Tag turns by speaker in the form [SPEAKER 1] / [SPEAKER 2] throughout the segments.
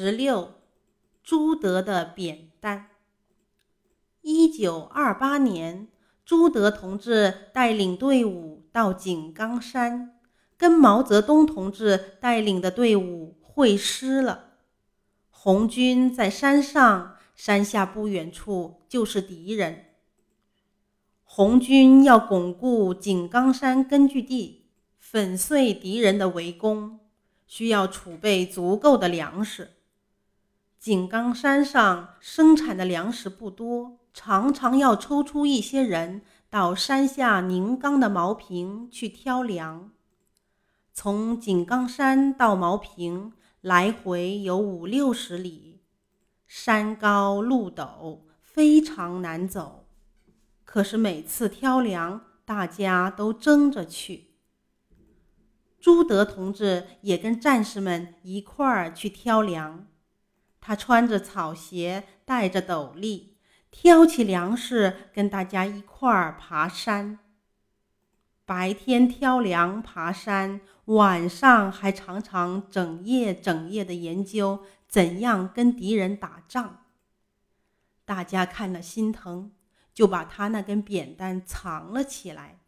[SPEAKER 1] 十六，朱德的扁担。一九二八年，朱德同志带领队伍到井冈山，跟毛泽东同志带领的队伍会师了。红军在山上，山下不远处就是敌人。红军要巩固井冈山根据地，粉碎敌人的围攻。需要储备足够的粮食。井冈山上生产的粮食不多，常常要抽出一些人到山下宁冈的茅坪去挑粮。从井冈山到茅坪来回有五六十里，山高路陡，非常难走。可是每次挑粮，大家都争着去。朱德同志也跟战士们一块儿去挑粮，他穿着草鞋，戴着斗笠，挑起粮食，跟大家一块儿爬山。白天挑粮爬山，晚上还常常整夜整夜的研究怎样跟敌人打仗。大家看了心疼，就把他那根扁担藏了起来。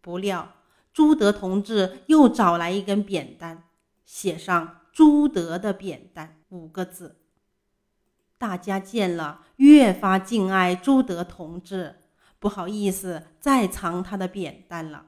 [SPEAKER 1] 不料。朱德同志又找来一根扁担，写上“朱德的扁担”五个字。大家见了，越发敬爱朱德同志，不好意思再藏他的扁担了。